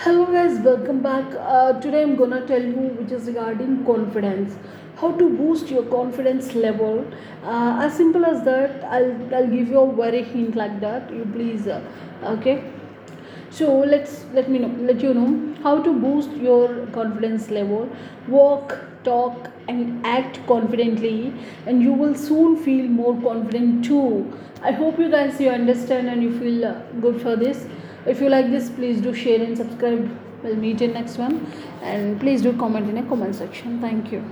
Hello guys, welcome back. Uh, today I'm gonna tell you which is regarding confidence. How to boost your confidence level. Uh, as simple as that, I'll I'll give you a very hint like that. You please, uh, okay. So let's let me know let you know how to boost your confidence level. Walk, talk, and act confidently, and you will soon feel more confident too. I hope you guys you understand and you feel uh, good for this. If you like this, please do share and subscribe. We'll meet in next one, and please do comment in a comment section. Thank you.